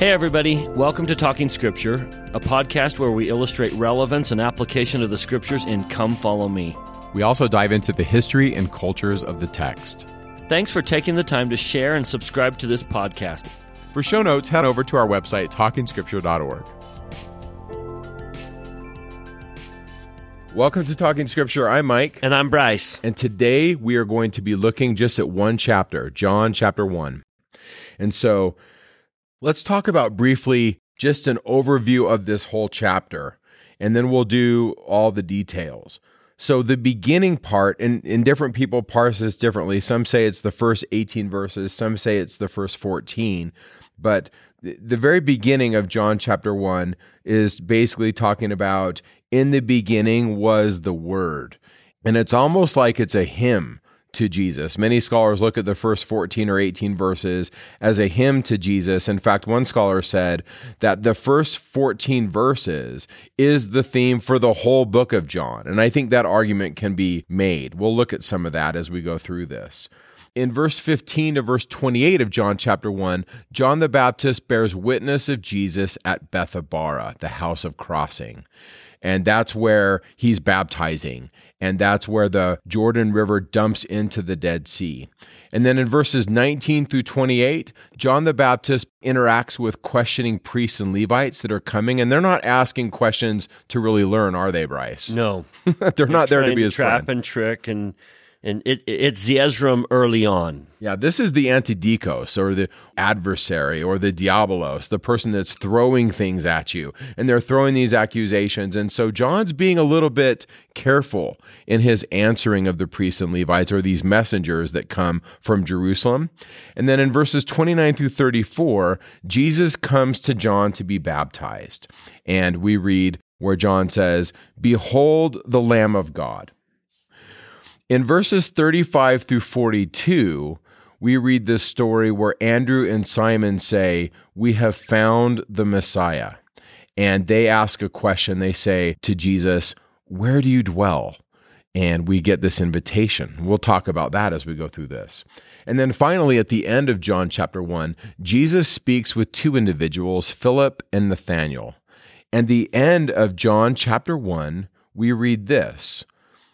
Hey, everybody. Welcome to Talking Scripture, a podcast where we illustrate relevance and application of the scriptures in Come Follow Me. We also dive into the history and cultures of the text. Thanks for taking the time to share and subscribe to this podcast. For show notes, head over to our website, talkingscripture.org. Welcome to Talking Scripture. I'm Mike. And I'm Bryce. And today we are going to be looking just at one chapter, John chapter 1. And so Let's talk about briefly just an overview of this whole chapter, and then we'll do all the details. So the beginning part, and, and different people parse this differently. Some say it's the first 18 verses, some say it's the first 14. But the, the very beginning of John chapter 1 is basically talking about in the beginning was the Word. And it's almost like it's a hymn to Jesus. Many scholars look at the first 14 or 18 verses as a hymn to Jesus. In fact, one scholar said that the first 14 verses is the theme for the whole book of John. And I think that argument can be made. We'll look at some of that as we go through this. In verse 15 to verse 28 of John chapter 1, John the Baptist bears witness of Jesus at Bethabara, the house of crossing. And that's where he's baptizing and that's where the Jordan River dumps into the Dead Sea. And then in verses 19 through 28, John the Baptist interacts with questioning priests and Levites that are coming, and they're not asking questions to really learn, are they, Bryce? No, they're, they're not there to be his trap friend. and trick and and it, it's Zeezrom early on. Yeah, this is the antidikos or the adversary or the diabolos, the person that's throwing things at you. And they're throwing these accusations. And so John's being a little bit careful in his answering of the priests and Levites or these messengers that come from Jerusalem. And then in verses 29 through 34, Jesus comes to John to be baptized. And we read where John says, Behold the Lamb of God in verses 35 through 42, we read this story where Andrew and Simon say, We have found the Messiah. And they ask a question. They say to Jesus, Where do you dwell? And we get this invitation. We'll talk about that as we go through this. And then finally, at the end of John chapter 1, Jesus speaks with two individuals, Philip and Nathanael. And the end of John chapter 1, we read this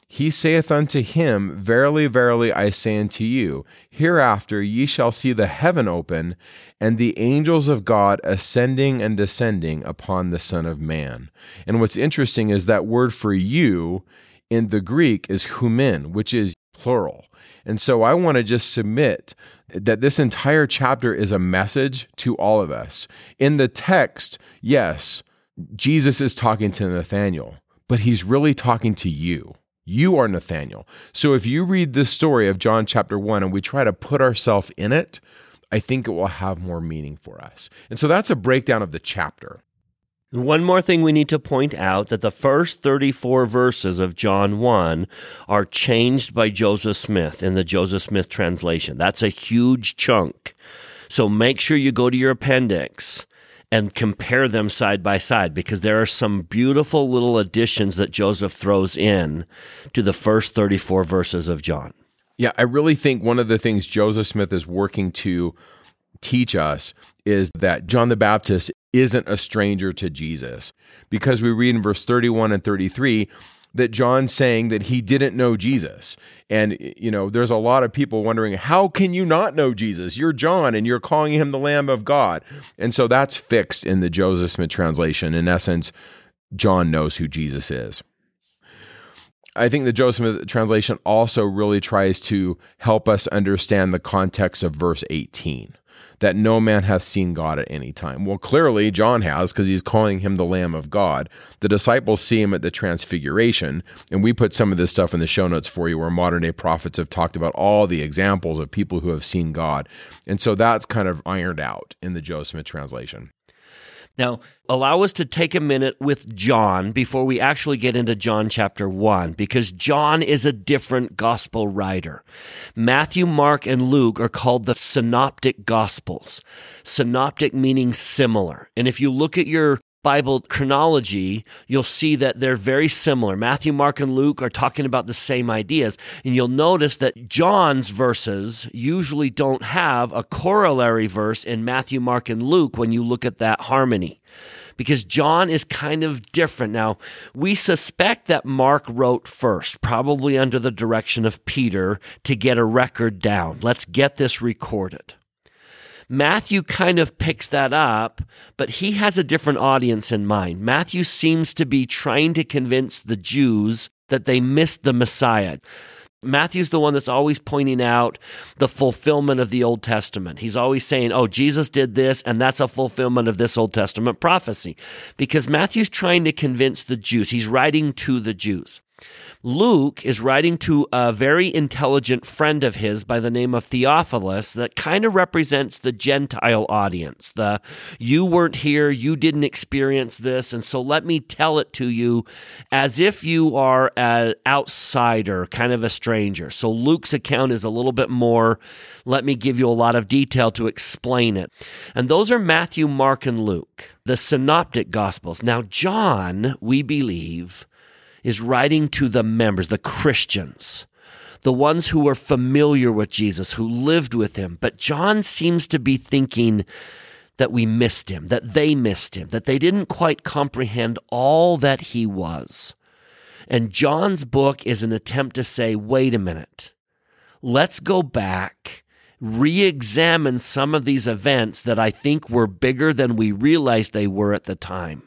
he saith unto him, Verily, verily, I say unto you, hereafter ye shall see the heaven open, and the angels of God ascending and descending upon the Son of Man. And what's interesting is that word for you in the Greek is humin, which is plural. And so I want to just submit that this entire chapter is a message to all of us. In the text, yes, Jesus is talking to Nathanael, but he's really talking to you. You are Nathanael. So if you read this story of John chapter 1 and we try to put ourselves in it, I think it will have more meaning for us. And so that's a breakdown of the chapter. One more thing we need to point out that the first 34 verses of John 1 are changed by Joseph Smith in the Joseph Smith translation. That's a huge chunk. So make sure you go to your appendix and compare them side by side because there are some beautiful little additions that Joseph throws in to the first 34 verses of John. Yeah, I really think one of the things Joseph Smith is working to teach us is that John the Baptist isn't a stranger to Jesus because we read in verse 31 and 33 that John's saying that he didn't know Jesus. And, you know, there's a lot of people wondering, how can you not know Jesus? You're John and you're calling him the Lamb of God. And so that's fixed in the Joseph Smith translation. In essence, John knows who Jesus is. I think the Joseph Smith translation also really tries to help us understand the context of verse 18 that no man hath seen God at any time. Well, clearly John has because he's calling him the Lamb of God. The disciples see him at the transfiguration, and we put some of this stuff in the show notes for you where modern day prophets have talked about all the examples of people who have seen God. And so that's kind of ironed out in the Joseph Smith translation. Now, allow us to take a minute with John before we actually get into John chapter 1, because John is a different gospel writer. Matthew, Mark, and Luke are called the synoptic gospels. Synoptic meaning similar. And if you look at your Bible chronology, you'll see that they're very similar. Matthew, Mark, and Luke are talking about the same ideas. And you'll notice that John's verses usually don't have a corollary verse in Matthew, Mark, and Luke when you look at that harmony because John is kind of different. Now, we suspect that Mark wrote first, probably under the direction of Peter, to get a record down. Let's get this recorded. Matthew kind of picks that up, but he has a different audience in mind. Matthew seems to be trying to convince the Jews that they missed the Messiah. Matthew's the one that's always pointing out the fulfillment of the Old Testament. He's always saying, oh, Jesus did this, and that's a fulfillment of this Old Testament prophecy. Because Matthew's trying to convince the Jews. He's writing to the Jews. Luke is writing to a very intelligent friend of his by the name of Theophilus that kind of represents the Gentile audience. The you weren't here, you didn't experience this, and so let me tell it to you as if you are an outsider, kind of a stranger. So Luke's account is a little bit more, let me give you a lot of detail to explain it. And those are Matthew, Mark, and Luke, the synoptic gospels. Now, John, we believe, is writing to the members, the Christians, the ones who were familiar with Jesus, who lived with him. But John seems to be thinking that we missed him, that they missed him, that they didn't quite comprehend all that he was. And John's book is an attempt to say, wait a minute, let's go back, re examine some of these events that I think were bigger than we realized they were at the time.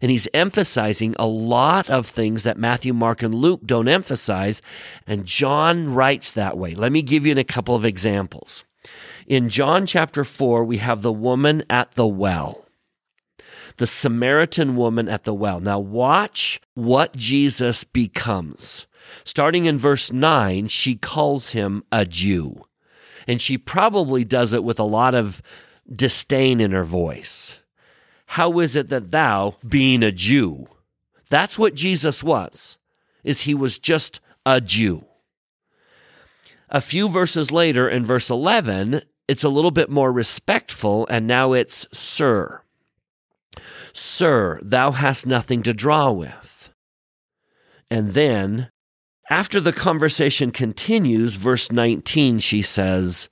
And he's emphasizing a lot of things that Matthew, Mark, and Luke don't emphasize. And John writes that way. Let me give you a couple of examples. In John chapter 4, we have the woman at the well the Samaritan woman at the well. Now, watch what Jesus becomes. Starting in verse 9, she calls him a Jew. And she probably does it with a lot of disdain in her voice. How is it that thou, being a Jew, that's what Jesus was, is he was just a Jew. A few verses later in verse 11, it's a little bit more respectful, and now it's Sir. Sir, thou hast nothing to draw with. And then, after the conversation continues, verse 19, she says,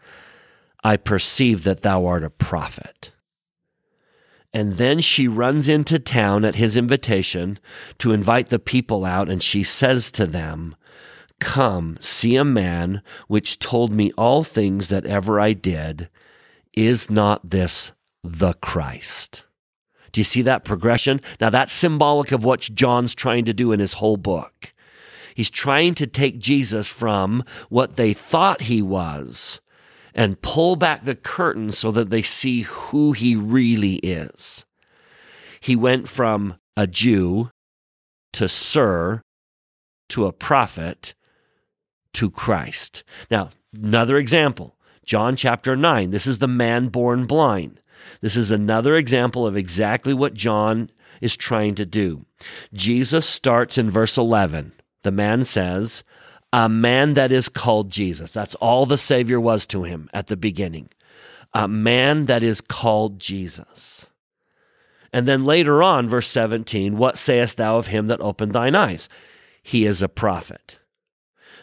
I perceive that thou art a prophet. And then she runs into town at his invitation to invite the people out, and she says to them, Come, see a man which told me all things that ever I did. Is not this the Christ? Do you see that progression? Now, that's symbolic of what John's trying to do in his whole book. He's trying to take Jesus from what they thought he was and pull back the curtain so that they see who he really is. He went from a Jew to Sir to a prophet to Christ. Now, another example John chapter 9. This is the man born blind. This is another example of exactly what John is trying to do. Jesus starts in verse 11. The man says, a man that is called Jesus. That's all the Savior was to him at the beginning. A man that is called Jesus. And then later on, verse 17, what sayest thou of him that opened thine eyes? He is a prophet.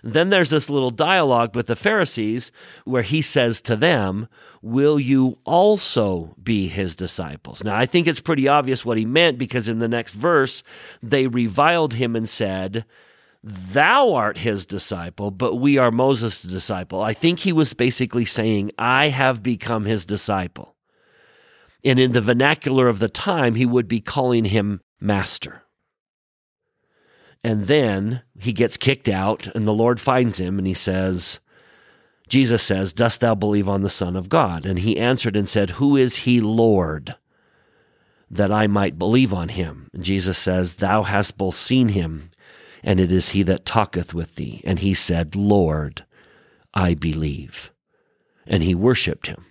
Then there's this little dialogue with the Pharisees where he says to them, Will you also be his disciples? Now, I think it's pretty obvious what he meant because in the next verse, they reviled him and said, Thou art his disciple, but we are Moses' disciple. I think he was basically saying, I have become his disciple. And in the vernacular of the time, he would be calling him master. And then he gets kicked out, and the Lord finds him, and he says, Jesus says, Dost thou believe on the Son of God? And he answered and said, Who is he, Lord, that I might believe on him? And Jesus says, Thou hast both seen him and it is he that talketh with thee. And he said, Lord, I believe. And he worshiped him.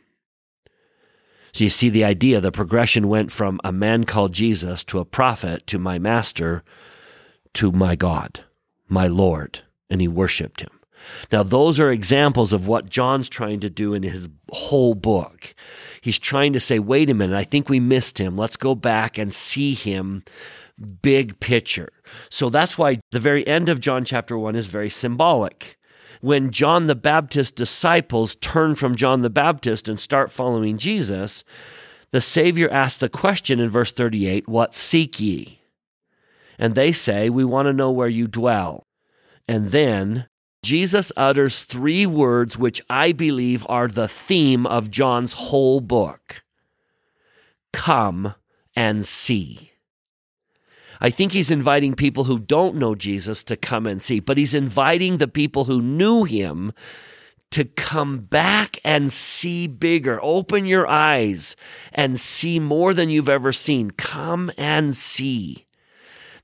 So you see the idea, the progression went from a man called Jesus to a prophet to my master to my God, my Lord, and he worshiped him. Now, those are examples of what John's trying to do in his whole book. He's trying to say, wait a minute, I think we missed him. Let's go back and see him big picture. So that's why the very end of John chapter 1 is very symbolic. When John the Baptist's disciples turn from John the Baptist and start following Jesus, the Savior asks the question in verse 38 What seek ye? And they say, We want to know where you dwell. And then Jesus utters three words which I believe are the theme of John's whole book Come and see. I think he's inviting people who don't know Jesus to come and see, but he's inviting the people who knew him to come back and see bigger. Open your eyes and see more than you've ever seen. Come and see.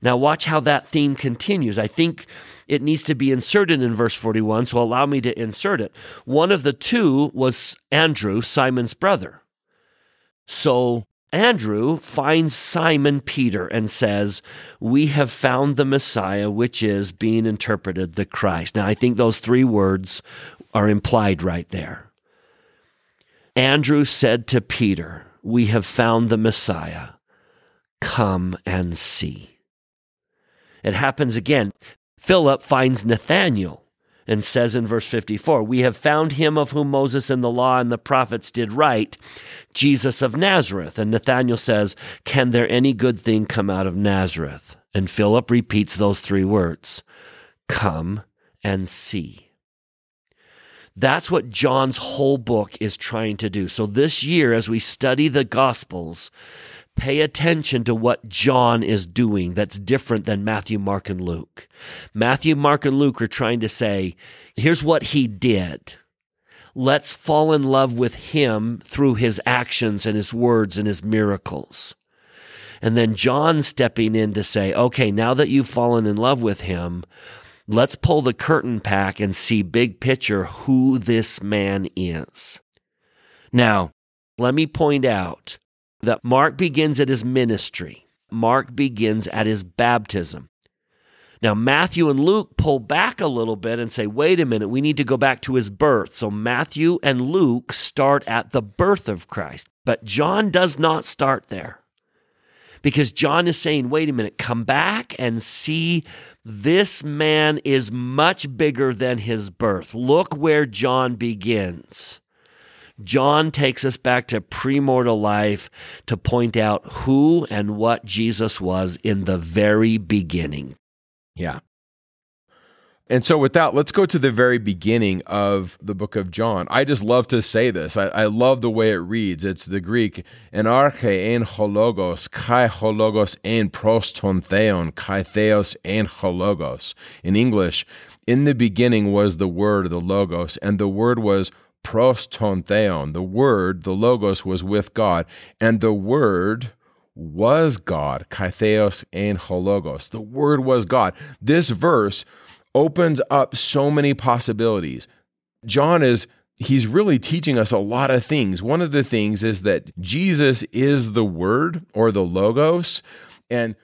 Now, watch how that theme continues. I think it needs to be inserted in verse 41, so allow me to insert it. One of the two was Andrew, Simon's brother. So Andrew finds Simon Peter and says, We have found the Messiah, which is being interpreted the Christ. Now, I think those three words are implied right there. Andrew said to Peter, We have found the Messiah. Come and see. It happens again. Philip finds Nathanael and says in verse 54 We have found him of whom Moses and the law and the prophets did write, Jesus of Nazareth. And Nathanael says, Can there any good thing come out of Nazareth? And Philip repeats those three words Come and see. That's what John's whole book is trying to do. So this year, as we study the Gospels, pay attention to what John is doing that's different than Matthew, Mark, and Luke. Matthew, Mark, and Luke are trying to say, here's what he did. Let's fall in love with him through his actions and his words and his miracles. And then John stepping in to say, okay, now that you've fallen in love with him, let's pull the curtain back and see big picture who this man is. Now, let me point out that Mark begins at his ministry. Mark begins at his baptism. Now, Matthew and Luke pull back a little bit and say, wait a minute, we need to go back to his birth. So Matthew and Luke start at the birth of Christ. But John does not start there because John is saying, wait a minute, come back and see this man is much bigger than his birth. Look where John begins. John takes us back to premortal life to point out who and what Jesus was in the very beginning. Yeah. And so, with that, let's go to the very beginning of the book of John. I just love to say this. I, I love the way it reads. It's the Greek, en arche en hologos, kai hologos en proston theon, kai theos en hologos. In English, in the beginning was the word, the logos, and the word was proston theon. The word, the logos, was with God, and the word was God, kaitheos and hologos. The word was God. This verse opens up so many possibilities. John is he's really teaching us a lot of things. One of the things is that Jesus is the word or the logos and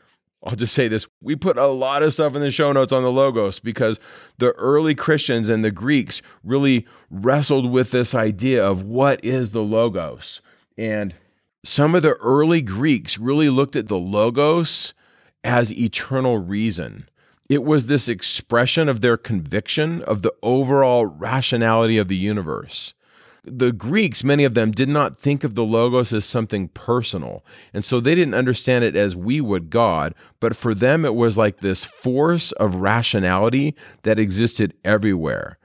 I'll just say this. We put a lot of stuff in the show notes on the logos because the early Christians and the Greeks really wrestled with this idea of what is the logos. And some of the early Greeks really looked at the logos as eternal reason. It was this expression of their conviction of the overall rationality of the universe the Greeks, many of them, did not think of the Logos as something personal. And so they didn't understand it as we would God, but for them, it was like this force of rationality that existed everywhere.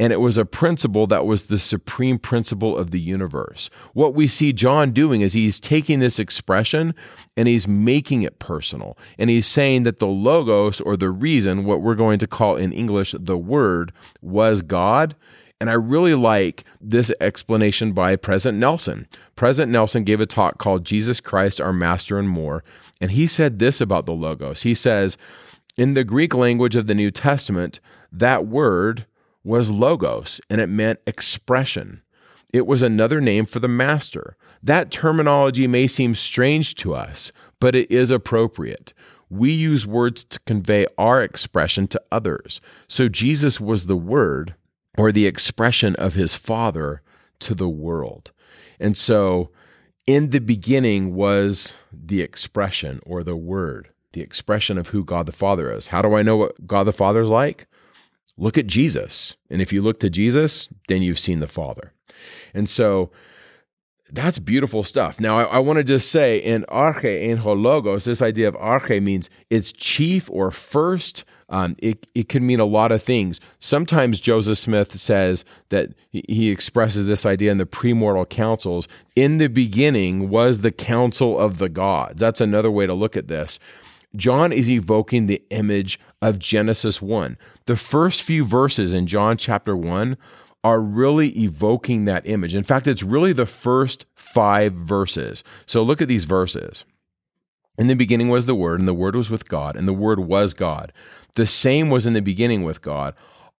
And it was a principle that was the supreme principle of the universe. What we see John doing is he's taking this expression and he's making it personal. And he's saying that the Logos, or the reason, what we're going to call in English the Word, was God and I really like this explanation by President Nelson. President Nelson gave a talk called Jesus Christ, Our Master and More. And he said this about the Logos. He says, in the Greek language of the New Testament, that word was logos, and it meant expression. It was another name for the master. That terminology may seem strange to us, but it is appropriate we use words to convey our expression to others. So Jesus was the word or the expression of his Father to the world. And so in the beginning was the expression or the word, the expression of who God the Father is. How do I know what God the Father is like? Look at Jesus. And if you look to Jesus, then you've seen the Father. And so that's beautiful stuff. Now, I, I want to just say in arche, in hologos, this idea of arche means it's chief or first. Um, it, it can mean a lot of things. Sometimes Joseph Smith says that he expresses this idea in the premortal councils. In the beginning was the council of the gods. That's another way to look at this. John is evoking the image of Genesis 1. The first few verses in John chapter 1 are really evoking that image. In fact, it's really the first five verses. So look at these verses. In the beginning was the Word, and the Word was with God, and the Word was God. The same was in the beginning with God.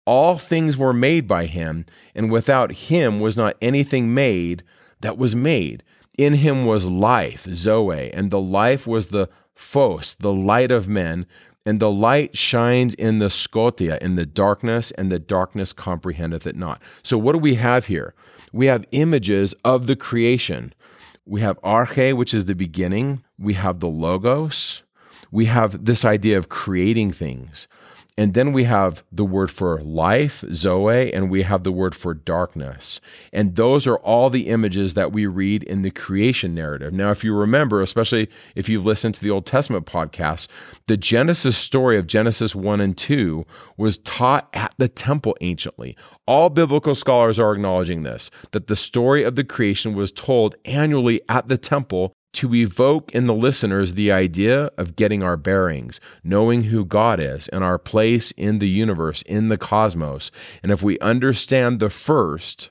All things were made by him, and without him was not anything made that was made. In him was life, Zoe, and the life was the Phos, the light of men and the light shines in the scotia, in the darkness, and the darkness comprehendeth it not. So, what do we have here? We have images of the creation. We have arche, which is the beginning. We have the logos. We have this idea of creating things. And then we have the word for life, Zoe, and we have the word for darkness. And those are all the images that we read in the creation narrative. Now, if you remember, especially if you've listened to the Old Testament podcast, the Genesis story of Genesis 1 and 2 was taught at the temple anciently. All biblical scholars are acknowledging this, that the story of the creation was told annually at the temple to evoke in the listeners the idea of getting our bearings, knowing who God is and our place in the universe, in the cosmos. And if we understand the first,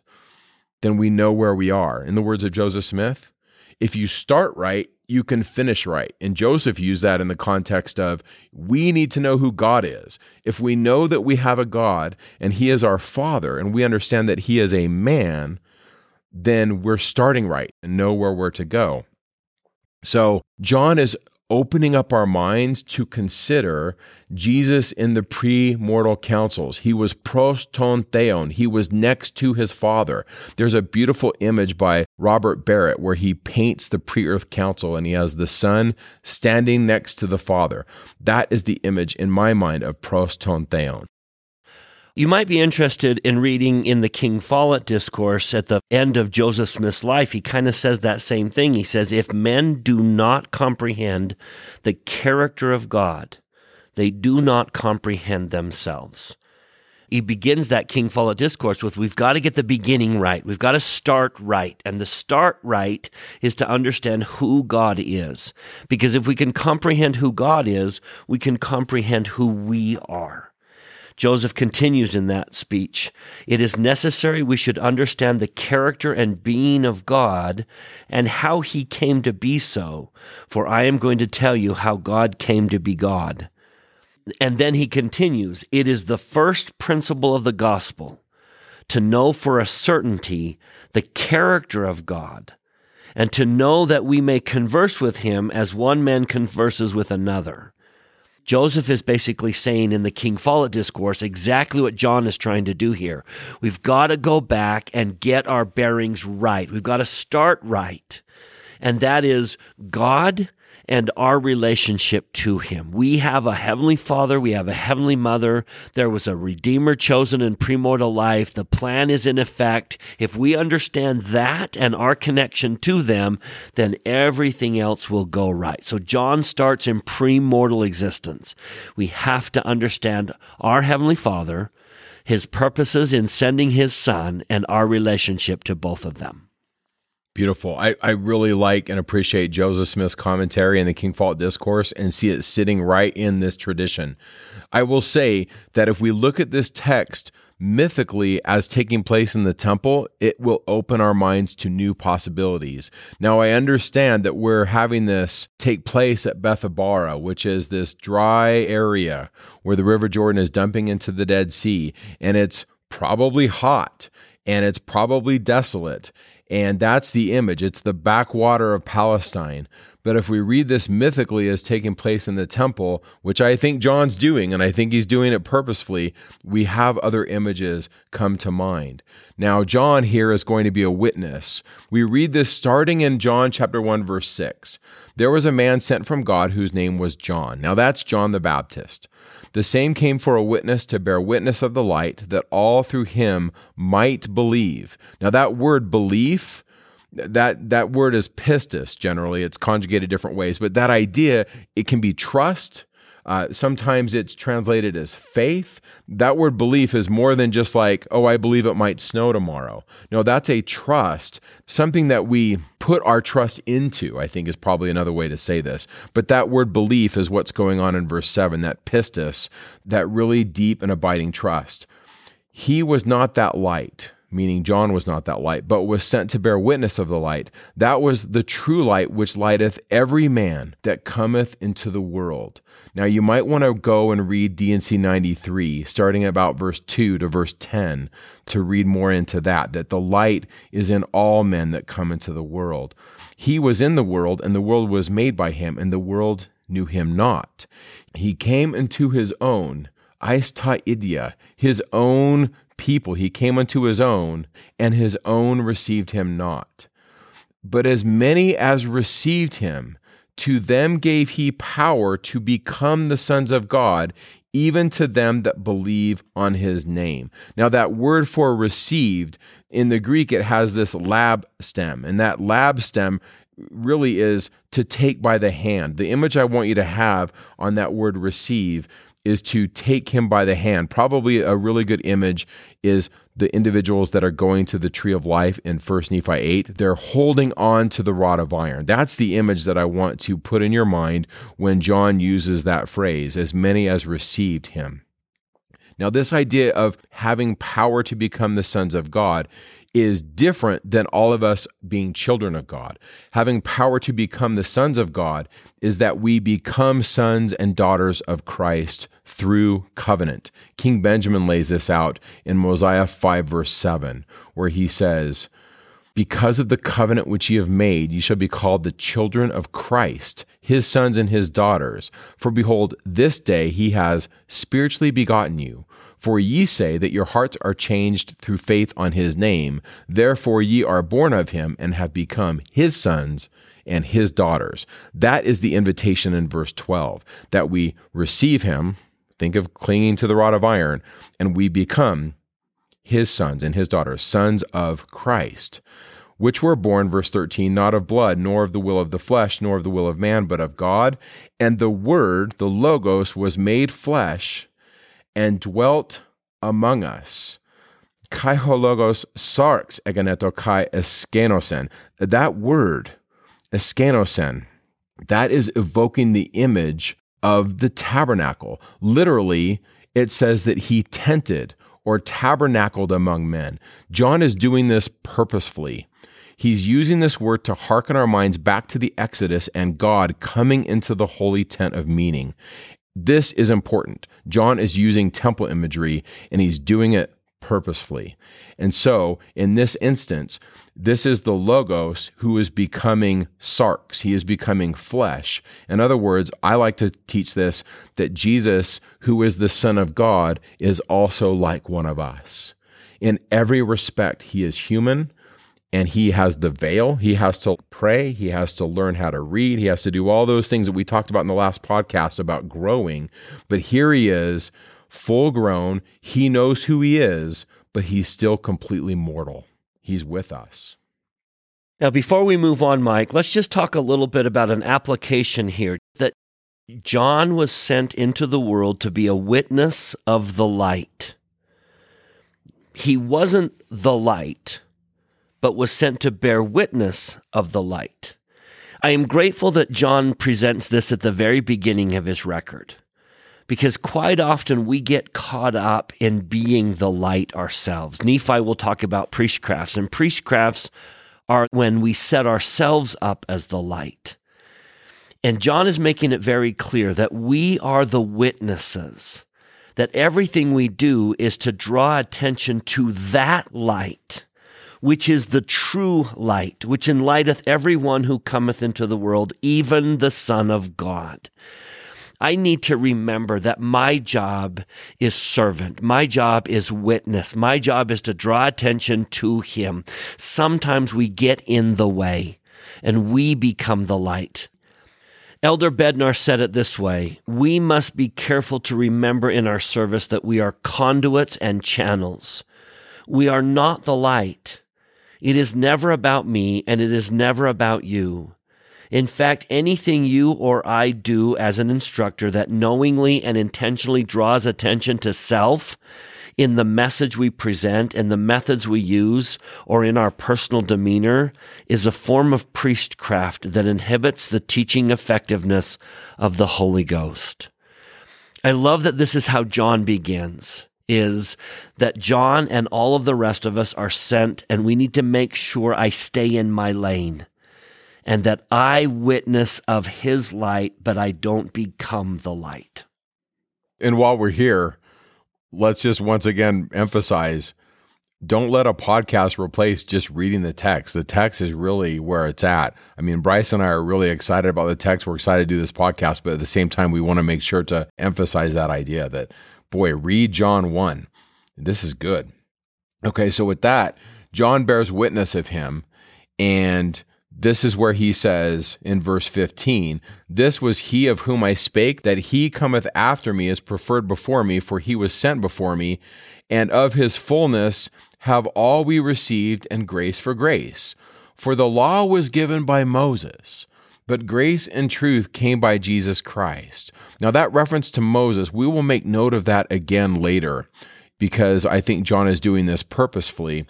then we know where we are. In the words of Joseph Smith, if you start right, you can finish right. And Joseph used that in the context of we need to know who God is. If we know that we have a God and He is our Father, and we understand that He is a man, then we're starting right and know where we're to go. So, John is opening up our minds to consider Jesus in the pre-mortal councils. He was pros theon. He was next to his father. There's a beautiful image by Robert Barrett where he paints the pre-earth council and he has the son standing next to the father. That is the image in my mind of pros theon. You might be interested in reading in the King Follett discourse at the end of Joseph Smith's life. He kind of says that same thing. He says, If men do not comprehend the character of God, they do not comprehend themselves. He begins that King Follett discourse with, We've got to get the beginning right. We've got to start right. And the start right is to understand who God is. Because if we can comprehend who God is, we can comprehend who we are. Joseph continues in that speech. It is necessary we should understand the character and being of God and how he came to be so, for I am going to tell you how God came to be God. And then he continues, it is the first principle of the gospel to know for a certainty the character of God and to know that we may converse with him as one man converses with another. Joseph is basically saying in the King Follett discourse exactly what John is trying to do here. We've got to go back and get our bearings right. We've got to start right. And that is God and our relationship to Him. We have a Heavenly Father, we have a Heavenly Mother. There was a Redeemer chosen in premortal life. The plan is in effect. If we understand that and our connection to them, then everything else will go right. So John starts in premortal existence. We have to understand our Heavenly Father, His purposes in sending His Son, and our relationship to both of them. Beautiful. I, I really like and appreciate Joseph Smith's commentary in the King Follett Discourse and see it sitting right in this tradition. I will say that if we look at this text mythically as taking place in the temple, it will open our minds to new possibilities. Now, I understand that we're having this take place at Bethabara, which is this dry area where the River Jordan is dumping into the Dead Sea, and it's probably hot and it's probably desolate and that's the image. It's the backwater of Palestine. But if we read this mythically as taking place in the temple, which I think John's doing, and I think he's doing it purposefully, we have other images come to mind. Now, John here is going to be a witness. We read this starting in John chapter 1, verse 6. There was a man sent from God whose name was John. Now, that's John the Baptist. The same came for a witness to bear witness of the light, that all through him might believe. Now, that word belief that that word is pistis generally it's conjugated different ways but that idea it can be trust uh, sometimes it's translated as faith that word belief is more than just like oh i believe it might snow tomorrow no that's a trust something that we put our trust into i think is probably another way to say this but that word belief is what's going on in verse 7 that pistis that really deep and abiding trust he was not that light meaning John was not that light, but was sent to bear witness of the light. That was the true light which lighteth every man that cometh into the world. Now, you might want to go and read D&C 93, starting about verse 2 to verse 10, to read more into that, that the light is in all men that come into the world. He was in the world, and the world was made by him, and the world knew him not. He came into his own, eis ta idia, his own people. He came unto his own, and his own received him not. But as many as received him, to them gave he power to become the sons of God, even to them that believe on his name. Now, that word for received in the Greek, it has this lab stem, and that lab stem really is to take by the hand. The image I want you to have on that word receive is to take him by the hand. Probably a really good image is the individuals that are going to the tree of life in 1 Nephi 8. They're holding on to the rod of iron. That's the image that I want to put in your mind when John uses that phrase, as many as received him. Now, this idea of having power to become the sons of God is different than all of us being children of God. Having power to become the sons of God is that we become sons and daughters of Christ through covenant. King Benjamin lays this out in Mosiah 5, verse 7, where he says, because of the covenant which ye have made, ye shall be called the children of Christ, his sons and his daughters. For behold, this day he has spiritually begotten you. For ye say that your hearts are changed through faith on his name. Therefore ye are born of him and have become his sons and his daughters. That is the invitation in verse 12 that we receive him. Think of clinging to the rod of iron, and we become his sons and his daughters, sons of Christ, which were born, verse 13, not of blood, nor of the will of the flesh, nor of the will of man, but of God. And the Word, the Logos, was made flesh and dwelt among us. Kai hologos sarx eganeto kai eskenosen. That word, eskenosen, that is evoking the image of the tabernacle. Literally, it says that he tented or tabernacled among men. John is doing this purposefully. He's using this word to hearken our minds back to the Exodus and God coming into the holy tent of meaning. This is important. John is using temple imagery and he's doing it purposefully. And so, in this instance, this is the Logos who is becoming sarx. He is becoming flesh. In other words, I like to teach this that Jesus, who is the Son of God, is also like one of us. In every respect, he is human, and he has the veil. He has to pray. He has to learn how to read. He has to do all those things that we talked about in the last podcast about growing. But here he is, full grown. He knows who he is, but he's still completely mortal. He's with us. Now, before we move on, Mike, let's just talk a little bit about an application here that John was sent into the world to be a witness of the light. He wasn't the light but was sent to bear witness of the light. I am grateful that John presents this at the very beginning of his record, because quite often we get caught up in being the light ourselves. Nephi will talk about priestcrafts, and priestcrafts are when we set ourselves up as the light. And John is making it very clear that we are the witnesses, that everything we do is to draw attention to that light which is the true light, which enlighteth every one who cometh into the world, even the Son of God. I need to remember that my job is servant. My job is witness. My job is to draw attention to Him. Sometimes we get in the way and we become the light. Elder Bednar said it this way We must be careful to remember in our service that we are conduits and channels. We are not the light. It is never about me and it is never about you. In fact, anything you or I do as an instructor that knowingly and intentionally draws attention to self in the message we present in the methods we use or in our personal demeanor is a form of priestcraft that inhibits the teaching effectiveness of the Holy Ghost. I love that this is how John begins is that John and all of the rest of us are sent and we need to make sure I stay in my lane and that I witness of his light, but I don't become the light. And while we're here, let's just once again emphasize don't let a podcast replace just reading the text. The text is really where it's at. I mean, Bryce and I are really excited about the text. We're excited to do this podcast, but at the same time, we want to make sure to emphasize that idea that, boy, read John 1. This is good. Okay, so with that, John bears witness of him, and this is where he says in verse 15, This was he of whom I spake, that he cometh after me is preferred before me, for he was sent before me, and of his fullness have all we received, and grace for grace. For the law was given by Moses, but grace and truth came by Jesus Christ. Now, that reference to Moses, we will make note of that again later, because I think John is doing this purposefully.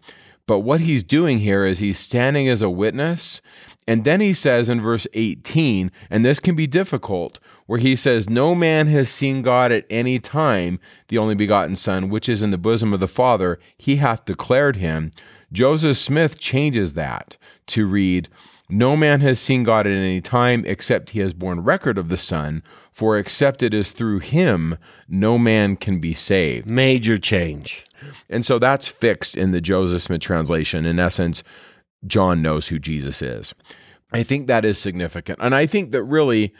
But what he's doing here is he's standing as a witness. And then he says in verse 18, and this can be difficult, where he says, No man has seen God at any time, the only begotten Son, which is in the bosom of the Father, he hath declared him. Joseph Smith changes that to read, No man has seen God at any time, except he has borne record of the Son, for except it is through him, no man can be saved. Major change. And so that's fixed in the Joseph Smith translation. In essence, John knows who Jesus is. I think that is significant. And I think that really,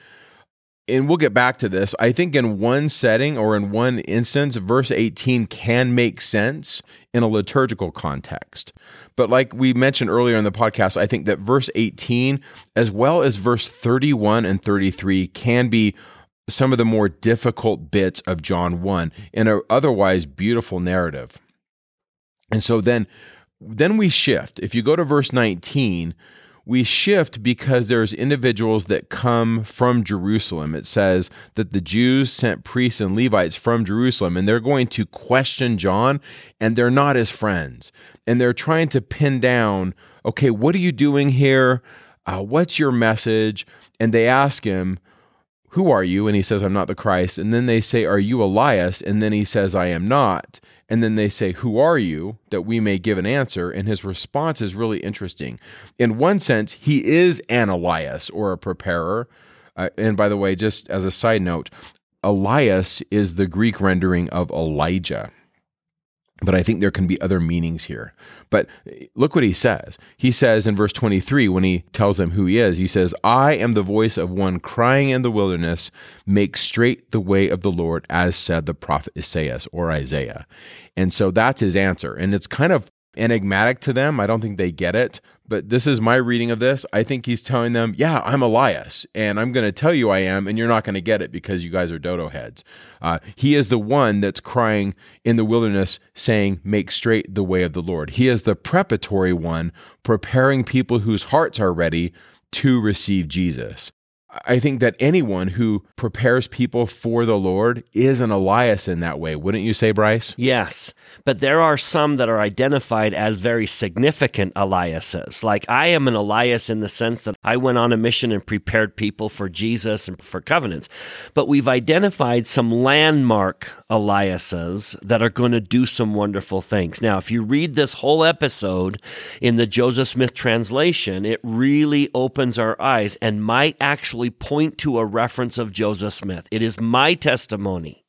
and we'll get back to this, I think in one setting or in one instance, verse 18 can make sense in a liturgical context. But like we mentioned earlier in the podcast, I think that verse 18, as well as verse 31 and 33, can be some of the more difficult bits of John 1 in an otherwise beautiful narrative. And so then then we shift. If you go to verse 19, we shift because there's individuals that come from Jerusalem. It says that the Jews sent priests and Levites from Jerusalem and they're going to question John and they're not his friends. And they're trying to pin down, okay, what are you doing here? Uh, what's your message? And they ask him, who are you? And he says, I'm not the Christ. And then they say, Are you Elias? And then he says, I am not. And then they say, Who are you? that we may give an answer. And his response is really interesting. In one sense, he is an Elias or a preparer. Uh, and by the way, just as a side note, Elias is the Greek rendering of Elijah but I think there can be other meanings here. But eh, look what he says. He says in verse 23, when he tells them who he is, he says, I am the voice of one crying in the wilderness, make straight the way of the Lord, as said the prophet Isaiah or Isaiah. And so that's his answer. And it's kind of enigmatic to them. I don't think they get it, but this is my reading of this. I think he's telling them, Yeah, I'm Elias, and I'm going to tell you I am, and you're not going to get it because you guys are dodo heads. Uh, he is the one that's crying in the wilderness, saying, Make straight the way of the Lord. He is the preparatory one, preparing people whose hearts are ready to receive Jesus. I think that anyone who prepares people for the Lord is an Elias in that way. Wouldn't you say, Bryce? Yes. But there are some that are identified as very significant Eliases. Like I am an Elias in the sense that I went on a mission and prepared people for Jesus and for covenants. But we've identified some landmark Eliases that are going to do some wonderful things. Now, if you read this whole episode in the Joseph Smith translation, it really opens our eyes and might actually point to a reference of Joseph Smith. It is my testimony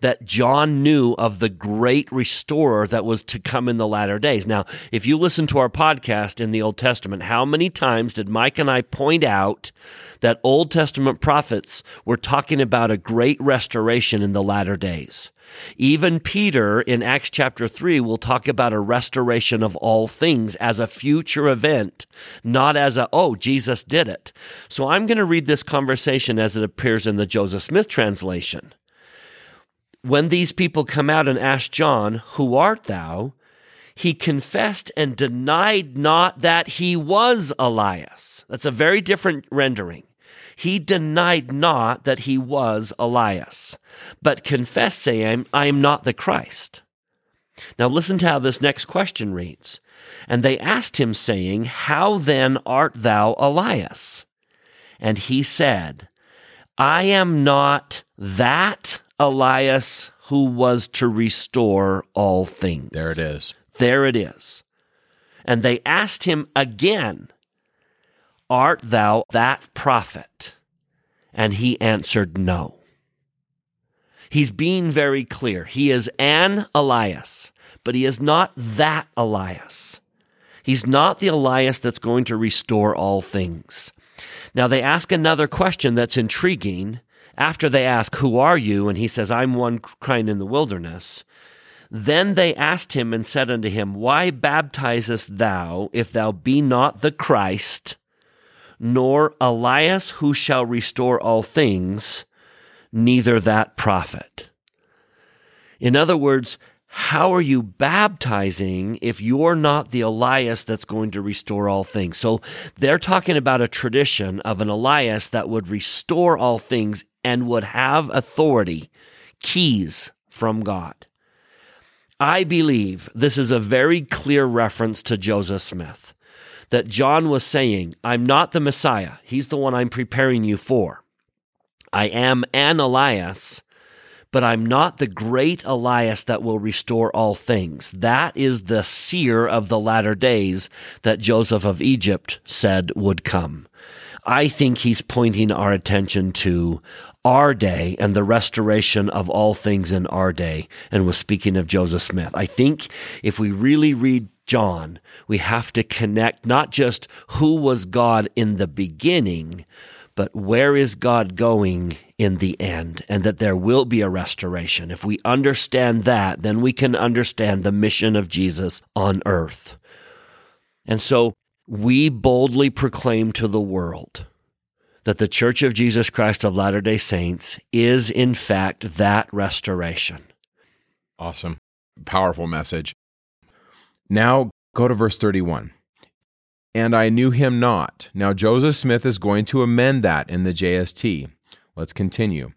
that John knew of the great restorer that was to come in the latter days. Now, if you listen to our podcast in the Old Testament, how many times did Mike and I point out that Old Testament prophets were talking about a great restoration in the latter days? Even Peter in Acts chapter 3 will talk about a restoration of all things as a future event, not as a, oh, Jesus did it. So I'm going to read this conversation as it appears in the Joseph Smith translation when these people come out and ask John, Who art thou? he confessed and denied not that he was Elias. That's a very different rendering. He denied not that he was Elias, but confessed, saying, I am not the Christ. Now listen to how this next question reads. And they asked him, saying, How then art thou Elias? And he said, I am not that Elias who was to restore all things. There it is. There it is. And they asked him again, Art thou that prophet? And he answered, No. He's being very clear. He is an Elias, but he is not that Elias. He's not the Elias that's going to restore all things. Now, they ask another question that's intriguing after they ask, Who are you? And he says, I'm one crying in the wilderness. Then they asked him and said unto him, Why baptizest thou, if thou be not the Christ, nor Elias who shall restore all things, neither that prophet? In other words, how are you baptizing if you're not the Elias that's going to restore all things? So they're talking about a tradition of an Elias that would restore all things and would have authority, keys from God. I believe this is a very clear reference to Joseph Smith. That John was saying, I'm not the Messiah. He's the one I'm preparing you for. I am an Elias, but I'm not the great Elias that will restore all things. That is the seer of the latter days that Joseph of Egypt said would come. I think he's pointing our attention to our day and the restoration of all things in our day and was speaking of Joseph Smith. I think if we really read John, we have to connect not just who was God in the beginning, but where is God going in the end, and that there will be a restoration. If we understand that, then we can understand the mission of Jesus on earth. And so we boldly proclaim to the world that the Church of Jesus Christ of Latter day Saints is, in fact, that restoration. Awesome. Powerful message. Now go to verse 31. And I knew him not. Now Joseph Smith is going to amend that in the JST. Let's continue.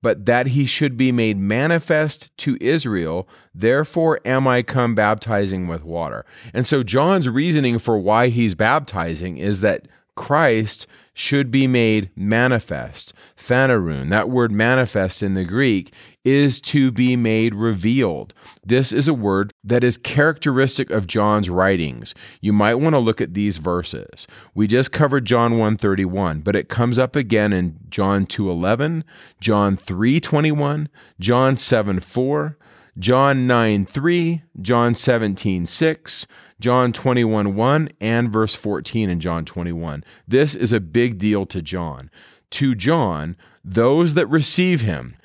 But that he should be made manifest to Israel, therefore am I come baptizing with water. And so John's reasoning for why he's baptizing is that Christ should be made manifest. Phanerun, that word manifest in the Greek, is to be made revealed. This is a word that is characteristic of John's writings. You might want to look at these verses. We just covered John 131, but it comes up again in John 2:11, John 3:21, John 7:4, John 9 3, John 17 6, John 21 1, and verse 14 in John 21. This is a big deal to John. To John, those that receive him,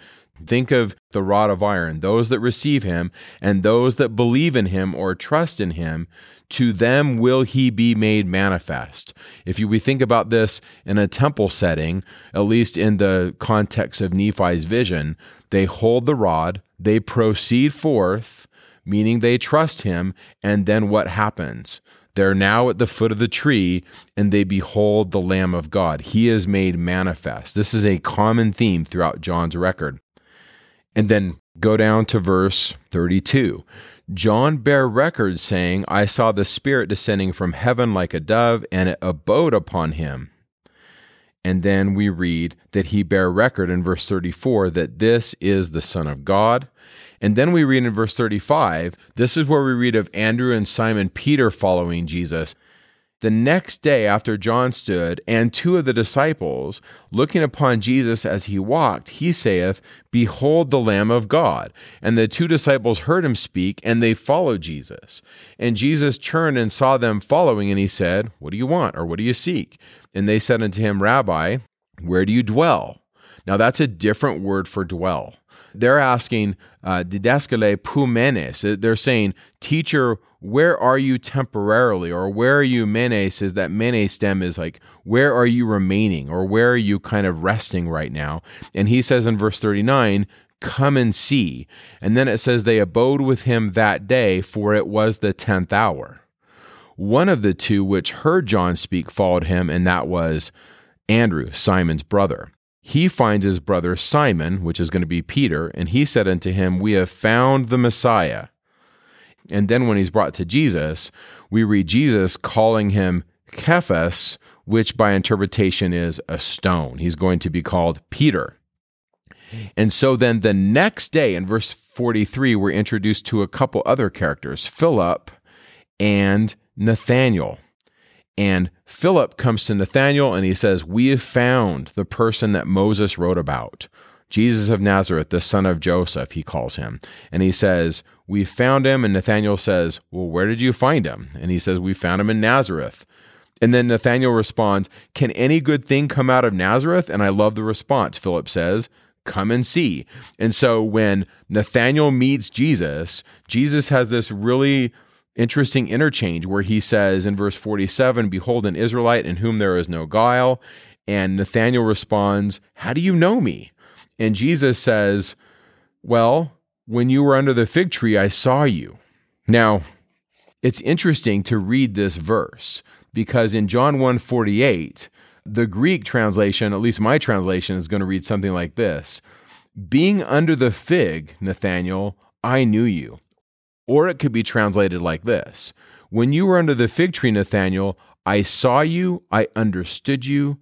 think of the rod of iron, those that receive him, and those that believe in him or trust in him, to them will he be made manifest. If you, we think about this in a temple setting, at least in the context of Nephi's vision, they hold the rod, they proceed forth, meaning they trust him, and then what happens? They're now at the foot of the tree and they behold the Lamb of God. He is made manifest. This is a common theme throughout John's record. And then go down to verse 32. John bare record, saying, I saw the Spirit descending from heaven like a dove, and it abode upon him. And then we read that he bare record in verse 34 that this is the Son of God. And then we read in verse 35, this is where we read of Andrew and Simon Peter following Jesus. The next day after John stood, and two of the disciples, looking upon Jesus as he walked, he saith, Behold the Lamb of God. And the two disciples heard him speak, and they followed Jesus. And Jesus turned and saw them following, and he said, What do you want, or what do you seek? And they said unto him, Rabbi, where do you dwell? Now that's a different word for dwell. They're asking, uh, pumenes. They're saying, teacher, where are you temporarily? Or where are you menes? Is that menes stem is like, where are you remaining? Or where are you kind of resting right now? And he says in verse 39, come and see. And then it says they abode with him that day, for it was the tenth hour. One of the two which heard John speak followed him, and that was Andrew, Simon's brother. He finds his brother Simon, which is going to be Peter, and he said unto him, We have found the Messiah. And then when he's brought to Jesus, we read Jesus calling him Cephas, which by interpretation is a stone. He's going to be called Peter. And so then the next day in verse 43, we're introduced to a couple other characters, Philip and Nathaniel. And Philip comes to Nathanael and he says, We have found the person that Moses wrote about. Jesus of Nazareth, the son of Joseph, he calls him. And he says, We found him. And Nathanael says, Well, where did you find him? And he says, We found him in Nazareth. And then Nathanael responds, Can any good thing come out of Nazareth? And I love the response. Philip says, Come and see. And so when Nathanael meets Jesus, Jesus has this really interesting interchange where he says in verse 47 Behold, an Israelite in whom there is no guile. And Nathanael responds, How do you know me? And Jesus says, Well, when you were under the fig tree, I saw you. Now, it's interesting to read this verse because in John 1 48, the Greek translation, at least my translation, is going to read something like this Being under the fig, Nathanael, I knew you. Or it could be translated like this When you were under the fig tree, Nathanael, I saw you, I understood you,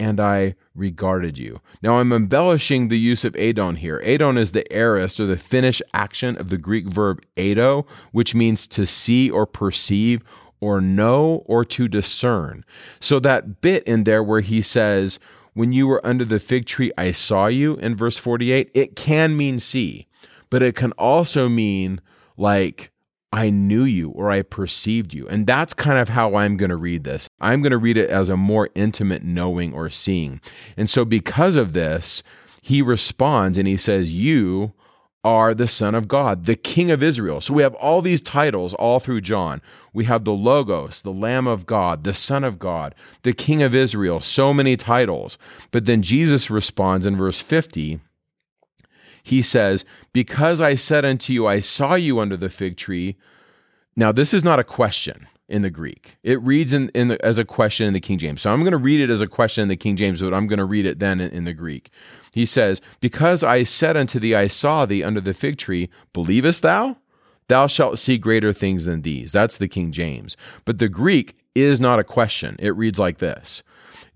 and I regarded you. Now I'm embellishing the use of adon here. Adon is the aorist or the Finnish action of the Greek verb ado, which means to see or perceive or know or to discern. So that bit in there where he says, When you were under the fig tree, I saw you in verse 48, it can mean see, but it can also mean like I knew you or I perceived you. And that's kind of how I'm going to read this. I'm going to read it as a more intimate knowing or seeing. And so, because of this, he responds and he says, You are the Son of God, the King of Israel. So we have all these titles all through John. We have the Logos, the Lamb of God, the Son of God, the King of Israel, so many titles. But then Jesus responds in verse 50 he says, Because I said unto you, I saw you under the fig tree. Now, this is not a question in the Greek. It reads in, in the, as a question in the King James. So I'm going to read it as a question in the King James, but I'm going to read it then in, in the Greek. He says, Because I said unto thee, I saw thee under the fig tree, believest thou? Thou shalt see greater things than these. That's the King James. But the Greek is not a question. It reads like this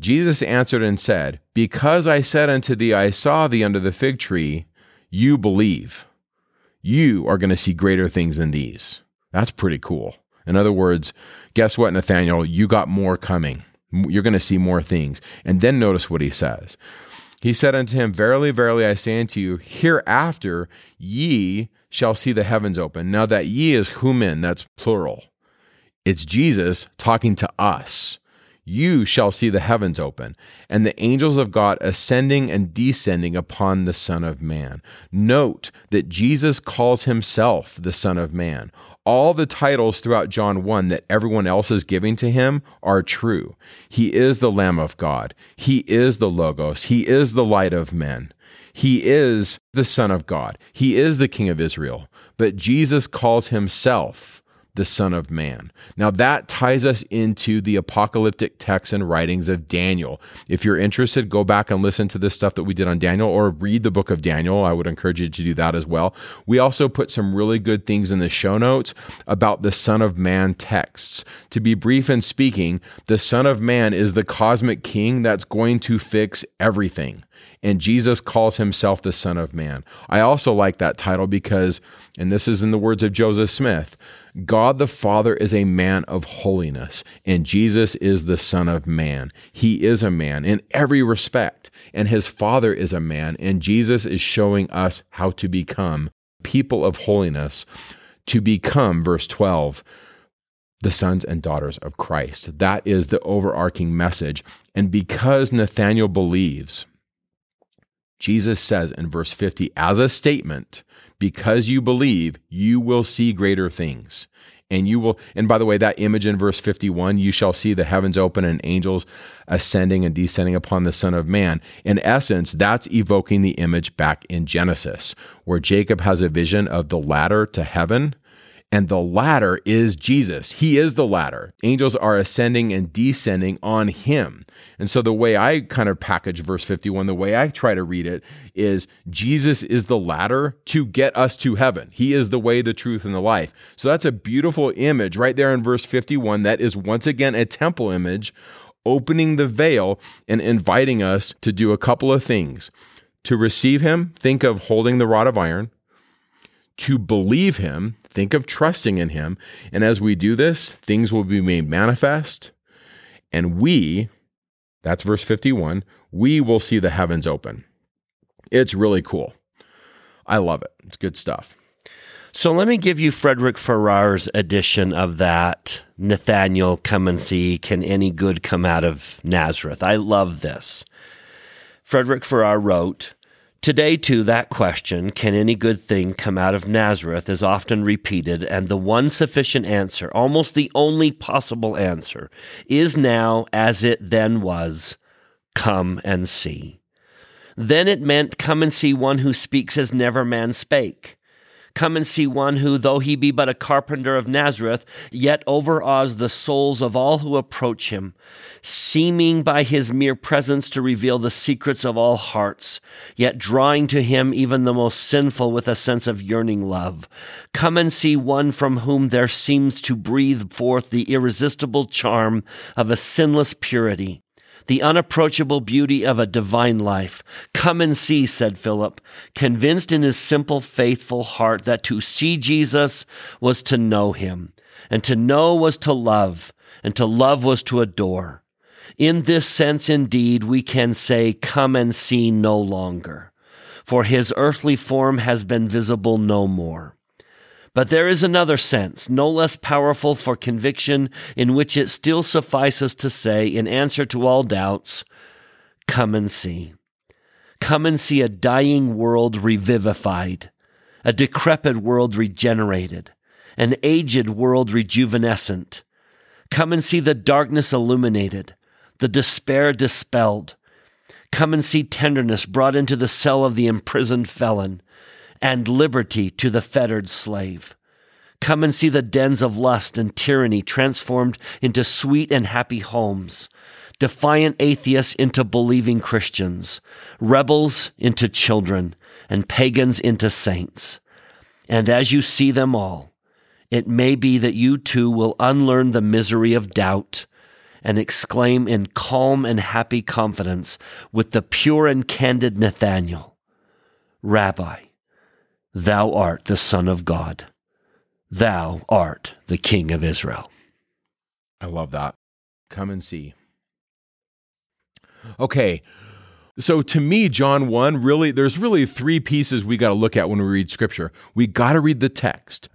Jesus answered and said, Because I said unto thee, I saw thee under the fig tree, you believe, you are going to see greater things than these. That's pretty cool. In other words, guess what, Nathaniel? You got more coming. You're going to see more things. And then notice what he says. He said unto him, Verily, verily, I say unto you, hereafter ye shall see the heavens open. Now, that ye is human, that's plural. It's Jesus talking to us you shall see the heavens open, and the angels of God ascending and descending upon the Son of Man. Note that Jesus calls himself the Son of Man. All the titles throughout John 1 that everyone else is giving to him are true. He is the Lamb of God, He is the Logos, He is the light of men. He is the Son of God. He is the King of Israel. But Jesus calls himself the Son of Man. Now, that ties us into the apocalyptic texts and writings of Daniel. If you're interested, go back and listen to this stuff that we did on Daniel or read the book of Daniel. I would encourage you to do that as well. We also put some really good things in the show notes about the Son of Man texts. To be brief in speaking, the Son of Man is the cosmic king that's going to fix everything and Jesus calls himself the Son of Man. I also like that title because, and this is in the words of Joseph Smith, God the Father is a man of holiness, and Jesus is the Son of Man. He is a man in every respect, and his Father is a man, and Jesus is showing us how to become people of holiness, to become, verse 12, the sons and daughters of Christ. That is the overarching message. And because Nathanael believes, Jesus says in verse 50, as a statement, because you believe, you will see greater things. And you will, and by the way, that image in verse 51, you shall see the heavens open and angels ascending and descending upon the Son of Man. In essence, that's evoking the image back in Genesis, where Jacob has a vision of the ladder to heaven and the ladder is Jesus. He is the ladder. Angels are ascending and descending on him. And so the way I kind of package verse 51, the way I try to read it is Jesus is the ladder to get us to heaven. He is the way, the truth, and the life. So that's a beautiful image right there in verse 51. That is once again a temple image opening the veil and inviting us to do a couple of things. To receive him, think of holding the rod of iron. To believe him, Think of trusting in Him. And as we do this, things will be made manifest. And we, that's verse 51, we will see the heavens open. It's really cool. I love it. It's good stuff. So let me give you Frederick Farrar's edition of that. Nathaniel, come and see. Can any good come out of Nazareth? I love this. Frederick Farrar wrote, Today, too, that question, can any good thing come out of Nazareth, is often repeated, and the one sufficient answer, almost the only possible answer, is now, as it then was, come and see. Then it meant, come and see one who speaks as never man spake. Come and see one who, though he be but a carpenter of Nazareth, yet overawes the souls of all who approach him, seeming by his mere presence to reveal the secrets of all hearts, yet drawing to him even the most sinful with a sense of yearning love. Come and see one from whom there seems to breathe forth the irresistible charm of a sinless purity the unapproachable beauty of a divine life. Come and see, said Philip, convinced in his simple, faithful heart that to see Jesus was to know him, and to know was to love, and to love was to adore. In this sense, indeed, we can say, Come and see no longer, for his earthly form has been visible no more. But there is another sense, no less powerful for conviction, in which it still suffices to say, in answer to all doubts, Come and see. Come and see a dying world revivified, a decrepit world regenerated, an aged world rejuvenescent. Come and see the darkness illuminated, the despair dispelled. Come and see tenderness brought into the cell of the imprisoned felon and liberty to the fettered slave. Come and see the dens of lust and tyranny transformed into sweet and happy homes, defiant atheists into believing Christians, rebels into children, and pagans into saints. And as you see them all, it may be that you too will unlearn the misery of doubt and exclaim in calm and happy confidence with the pure and candid Nathanael, Rabbi, Thou art the Son of God. Thou art the King of Israel. I love that. Come and see. Okay. So to me, John 1, really, there's really three pieces we got to look at when we read scripture. We got to read the text,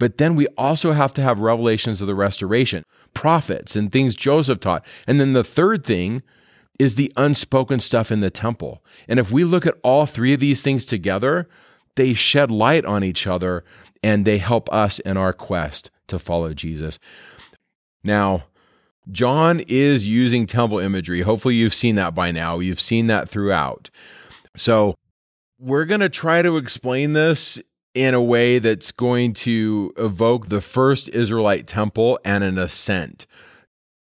but then we also have to have revelations of the restoration, prophets, and things Joseph taught. And then the third thing is the unspoken stuff in the temple. And if we look at all three of these things together, they shed light on each other and they help us in our quest to follow Jesus. Now, John is using temple imagery. Hopefully, you've seen that by now. You've seen that throughout. So, we're going to try to explain this in a way that's going to evoke the first Israelite temple and an ascent.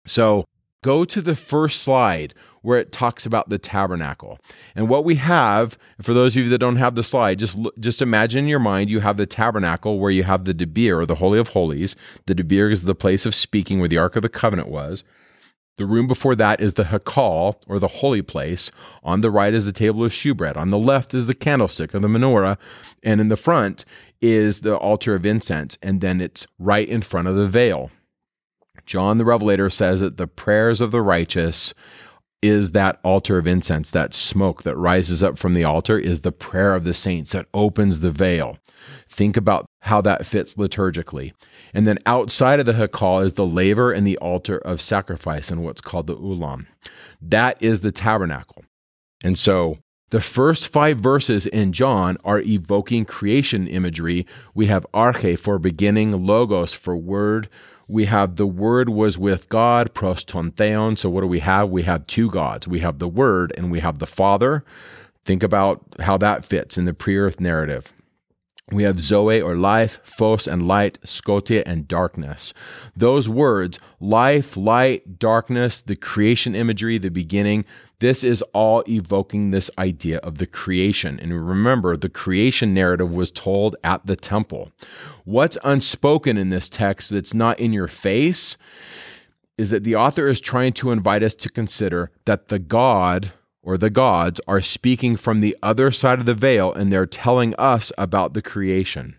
So, go to the first slide where it talks about the tabernacle. And what we have, for those of you that don't have the slide, just just imagine in your mind you have the tabernacle where you have the debir or the holy of holies. The debir is the place of speaking where the ark of the covenant was. The room before that is the Hakal, or the holy place. On the right is the table of shewbread. On the left is the candlestick or the menorah. And in the front is the altar of incense. And then it's right in front of the veil. John the Revelator says that the prayers of the righteous is that altar of incense, that smoke that rises up from the altar, is the prayer of the saints that opens the veil. Think about how that fits liturgically. And then outside of the Hakal is the laver and the altar of sacrifice and what's called the Ulam. That is the tabernacle. And so the first five verses in John are evoking creation imagery. We have arche for beginning, logos for word, we have the Word was with God, pros ton theon. So what do we have? We have two gods. We have the Word and we have the Father. Think about how that fits in the pre earth narrative. We have Zoe or life, Phos and light, Skotia and darkness. Those words, life, light, darkness, the creation imagery, the beginning, this is all evoking this idea of the creation. And remember, the creation narrative was told at the temple. What's unspoken in this text that's not in your face is that the author is trying to invite us to consider that the God or the gods are speaking from the other side of the veil and they're telling us about the creation.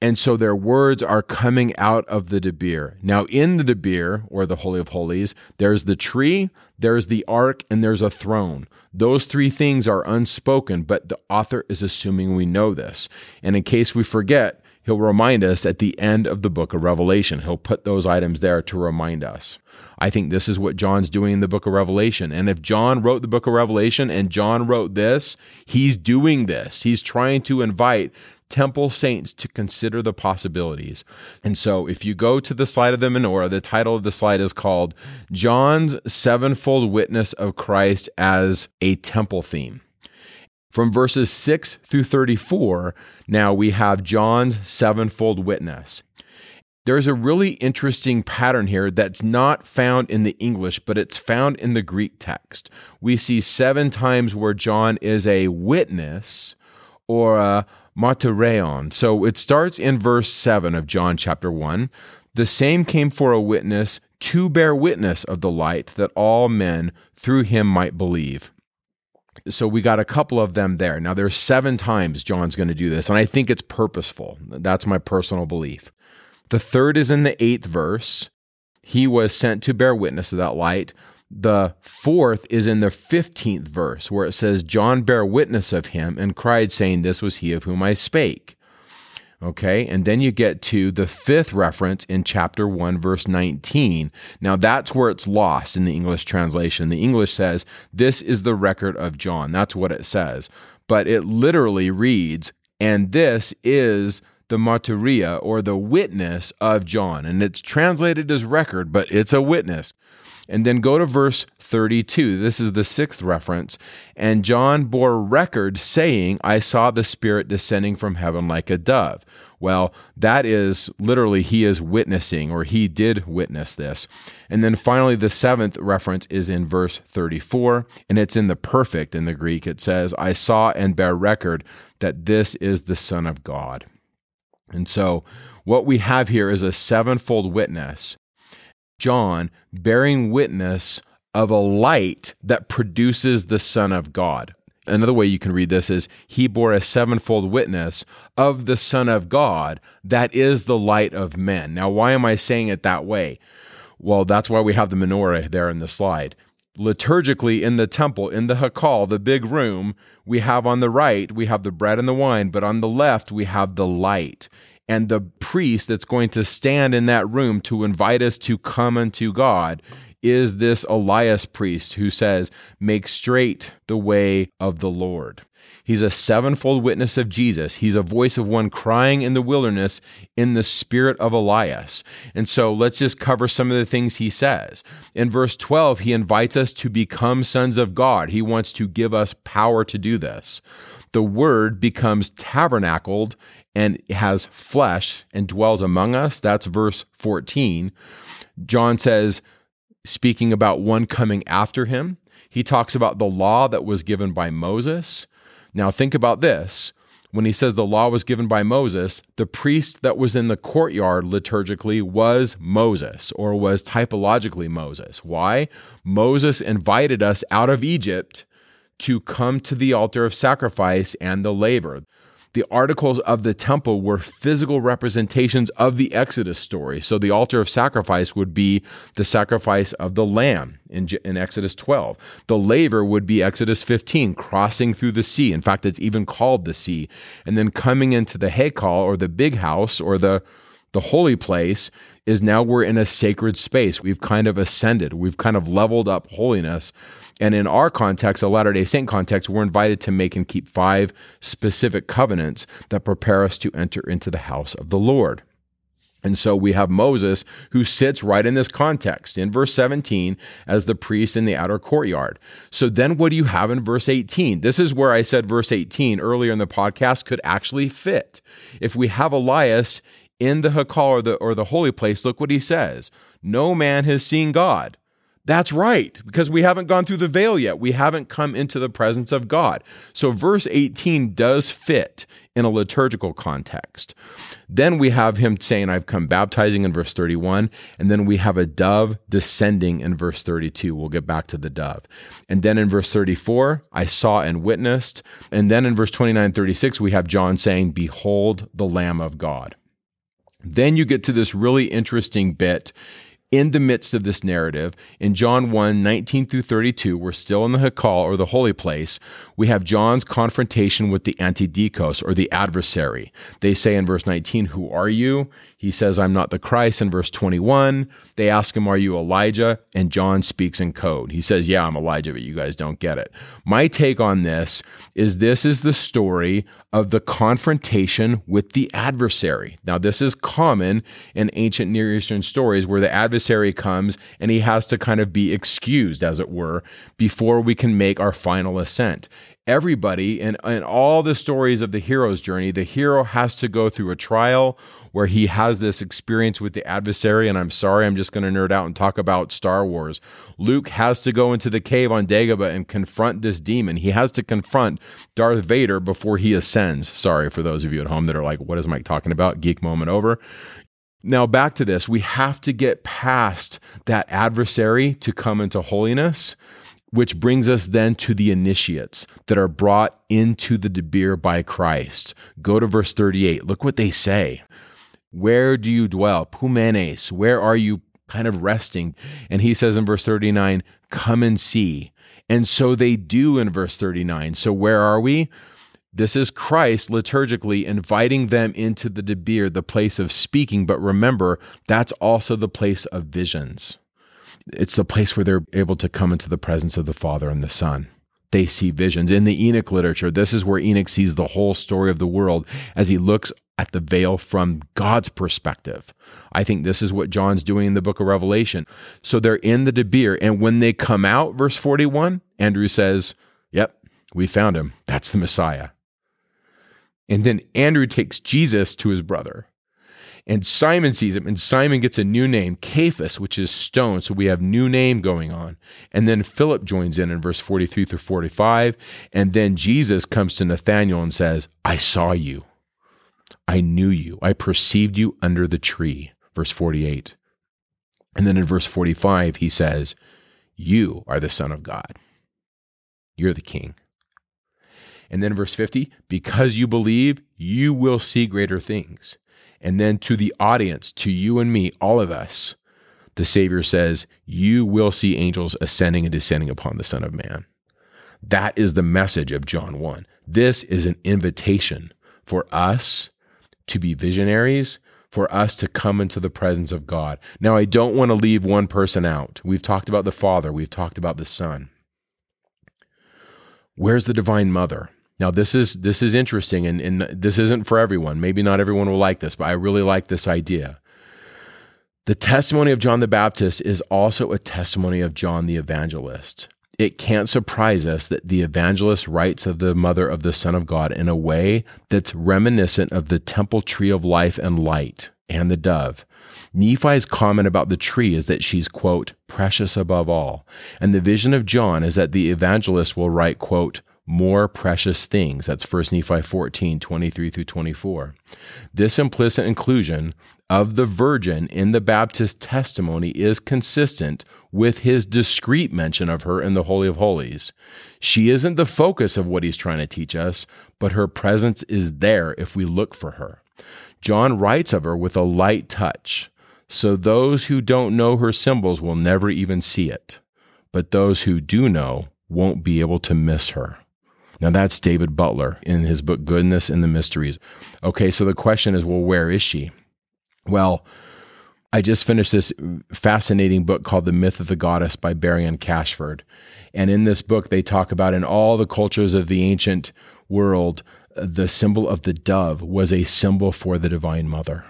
And so their words are coming out of the Debir. Now, in the Debir, or the Holy of Holies, there's the tree, there's the ark, and there's a throne. Those three things are unspoken, but the author is assuming we know this. And in case we forget, he'll remind us at the end of the book of Revelation. He'll put those items there to remind us. I think this is what John's doing in the book of Revelation. And if John wrote the book of Revelation and John wrote this, he's doing this. He's trying to invite temple saints to consider the possibilities. And so, if you go to the slide of the menorah, the title of the slide is called John's Sevenfold Witness of Christ as a Temple Theme. From verses 6 through 34, now we have John's sevenfold witness. There's a really interesting pattern here that's not found in the English, but it's found in the Greek text. We see seven times where John is a witness or a martyreon. So it starts in verse 7 of John chapter 1. The same came for a witness to bear witness of the light, that all men through him might believe. So we got a couple of them there. Now there's seven times John's going to do this, and I think it's purposeful. That's my personal belief. The third is in the eighth verse. He was sent to bear witness of that light. The fourth is in the 15th verse, where it says, John bare witness of him and cried, saying, This was he of whom I spake. Okay, and then you get to the fifth reference in chapter 1, verse 19. Now that's where it's lost in the English translation. The English says, This is the record of John. That's what it says. But it literally reads, And this is the martyria or the witness of John. And it's translated as record, but it's a witness. And then go to verse 32. This is the sixth reference. And John bore record, saying, I saw the Spirit descending from heaven like a dove. Well, that is literally he is witnessing, or he did witness this. And then finally, the seventh reference is in verse 34, and it's in the perfect in the Greek. It says, I saw and bear record that this is the Son of God. And so, what we have here is a sevenfold witness John bearing witness of a light that produces the Son of God. Another way you can read this is he bore a sevenfold witness of the Son of God that is the light of men. Now, why am I saying it that way? Well, that's why we have the menorah there in the slide. Liturgically, in the temple, in the Hakal, the big room, we have on the right, we have the bread and the wine, but on the left, we have the light and the priest that's going to stand in that room to invite us to come unto God is this Elias priest who says, Make straight the way of the Lord. He's a sevenfold witness of Jesus. He's a voice of one crying in the wilderness in the spirit of Elias. And so let's just cover some of the things he says. In verse 12, he invites us to become sons of God. He wants to give us power to do this. The word becomes tabernacled and has flesh and dwells among us. That's verse 14. John says, speaking about one coming after him, he talks about the law that was given by Moses. Now, think about this. when he says the law was given by Moses, the priest that was in the courtyard liturgically was Moses or was typologically Moses. Why? Moses invited us out of Egypt to come to the altar of sacrifice and the laver the articles of the temple were physical representations of the Exodus story. So the altar of sacrifice would be the sacrifice of the lamb in, in Exodus 12. The laver would be Exodus 15, crossing through the sea. In fact, it's even called the sea. And then coming into the Hekal or the big house or the, the holy place is now we're in a sacred space. We've kind of ascended. We've kind of leveled up holiness and in our context, a Latter day Saint context, we're invited to make and keep five specific covenants that prepare us to enter into the house of the Lord. And so we have Moses who sits right in this context in verse 17 as the priest in the outer courtyard. So then what do you have in verse 18? This is where I said verse 18 earlier in the podcast could actually fit. If we have Elias in the Hakal or the, or the holy place, look what he says. No man has seen God. That's right, because we haven't gone through the veil yet. We haven't come into the presence of God. So, verse 18 does fit in a liturgical context. Then we have him saying, I've come baptizing in verse 31. And then we have a dove descending in verse 32. We'll get back to the dove. And then in verse 34, I saw and witnessed. And then in verse 29 36, we have John saying, Behold the Lamb of God. Then you get to this really interesting bit in the midst of this narrative, in John 1 19 through 32, we're still in the Hakal or the holy place. We have John's confrontation with the antidikos or the adversary. They say in verse 19, Who are you? He says, I'm not the Christ in verse 21. They ask him, Are you Elijah? And John speaks in code. He says, Yeah, I'm Elijah, but you guys don't get it. My take on this is this is the story of the confrontation with the adversary. Now, this is common in ancient Near Eastern stories where the adversary comes and he has to kind of be excused, as it were, before we can make our final ascent everybody and in all the stories of the hero's journey, the hero has to go through a trial where he has this experience with the adversary. And I'm sorry, I'm just going to nerd out and talk about Star Wars. Luke has to go into the cave on Dagobah and confront this demon. He has to confront Darth Vader before he ascends. Sorry for those of you at home that are like, what is Mike talking about? Geek moment over. Now, back to this. We have to get past that adversary to come into holiness which brings us then to the initiates that are brought into the Debir by Christ. Go to verse 38. Look what they say. Where do you dwell? Pumenes, where are you kind of resting? And he says in verse 39, Come and see. And so they do in verse 39. So where are we? This is Christ liturgically inviting them into the Debir, the place of speaking. But remember, that's also the place of visions. It's the place where they're able to come into the presence of the Father and the Son they see visions. In the Enoch literature, this is where Enoch sees the whole story of the world as he looks at the veil from God's perspective. I think this is what John's doing in the book of Revelation. So they're in the Debir, and when they come out, verse 41, Andrew says, Yep, we found him. That's the Messiah. And then Andrew takes Jesus to his brother. And Simon sees him, and Simon gets a new name, Cephas, which is stone. So we have new name going on. And then Philip joins in in verse 43 through 45. And then Jesus comes to Nathanael and says, I saw you. I knew you. I perceived you under the tree. Verse 48. And then in verse 45, he says, You are the Son of God. You're the King. And then verse 50, because you believe, you will see greater things. And then to the audience, to you and me, all of us, the Savior says, You will see angels ascending and descending upon the Son of Man. That is the message of John 1. This is an invitation for us to be visionaries, for us to come into the presence of God. Now, I don't want to leave one person out. We've talked about the Father, we've talked about the Son. Where's the Divine Mother? Now this is this is interesting and, and this isn't for everyone. Maybe not everyone will like this, but I really like this idea. The testimony of John the Baptist is also a testimony of John the Evangelist it can't surprise us that the evangelist writes of the mother of the Son of God in a way that's reminiscent of the temple tree of life and light and the dove. Nephi's comment about the tree is that she's, quote, precious above all. And the vision of John is that the evangelist will write, quote, more precious things. That's 1 Nephi 14, 23 through 24. This implicit inclusion of the virgin in the Baptist testimony is consistent with his discreet mention of her in the Holy of Holies. She isn't the focus of what he's trying to teach us, but her presence is there if we look for her. John writes of her with a light touch, so those who don't know her symbols will never even see it, but those who do know won't be able to miss her. Now, that's David Butler in his book, Goodness and the Mysteries. Okay, so the question is well, where is she? Well, I just finished this fascinating book called The Myth of the Goddess by Barry Cashford. And in this book, they talk about in all the cultures of the ancient world, the symbol of the dove was a symbol for the Divine Mother.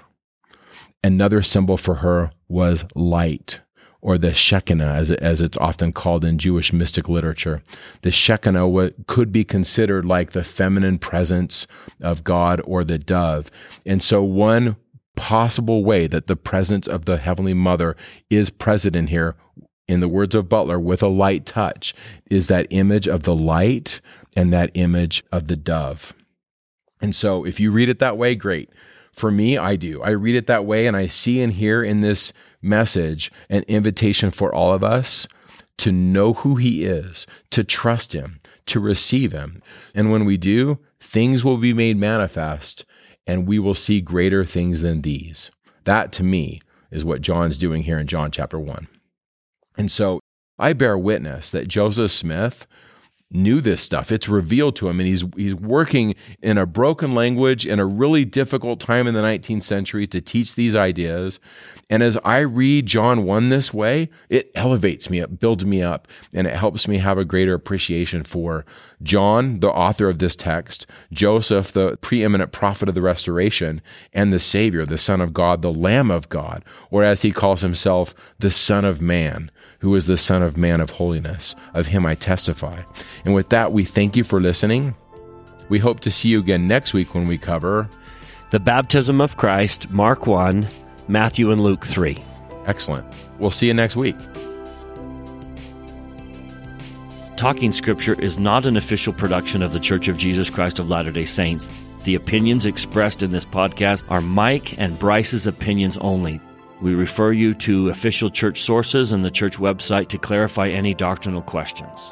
Another symbol for her was light or the Shekinah, as, as it's often called in Jewish mystic literature. The Shekinah could be considered like the feminine presence of God or the dove. And so, one possible way that the presence of the Heavenly Mother is present in here, in the words of Butler, with a light touch, is that image of the light and that image of the dove. And so, if you read it that way, great. For me, I do. I read it that way, and I see and hear in this message an invitation for all of us to know who He is, to trust Him, to receive Him. And when we do, things will be made manifest, and we will see greater things than these. That to me is what John's doing here in John chapter 1. And so I bear witness that Joseph Smith knew this stuff. It's revealed to him, and he's he's working in a broken language in a really difficult time in the 19th century to teach these ideas. And as I read John 1 this way, it elevates me, it builds me up, and it helps me have a greater appreciation for John, the author of this text, Joseph, the preeminent prophet of the restoration, and the Savior, the Son of God, the Lamb of God, or as he calls himself, the Son of Man who is the Son of Man of holiness. Of him I testify. And with that, we thank you for listening. We hope to see you again next week when we cover the baptism of Christ, Mark 1, Matthew and Luke 3. Excellent. We'll see you next week. Talking Scripture is not an official production of The Church of Jesus Christ of Latter day Saints. The opinions expressed in this podcast are Mike and Bryce's opinions only. We refer you to official church sources and the church website to clarify any doctrinal questions.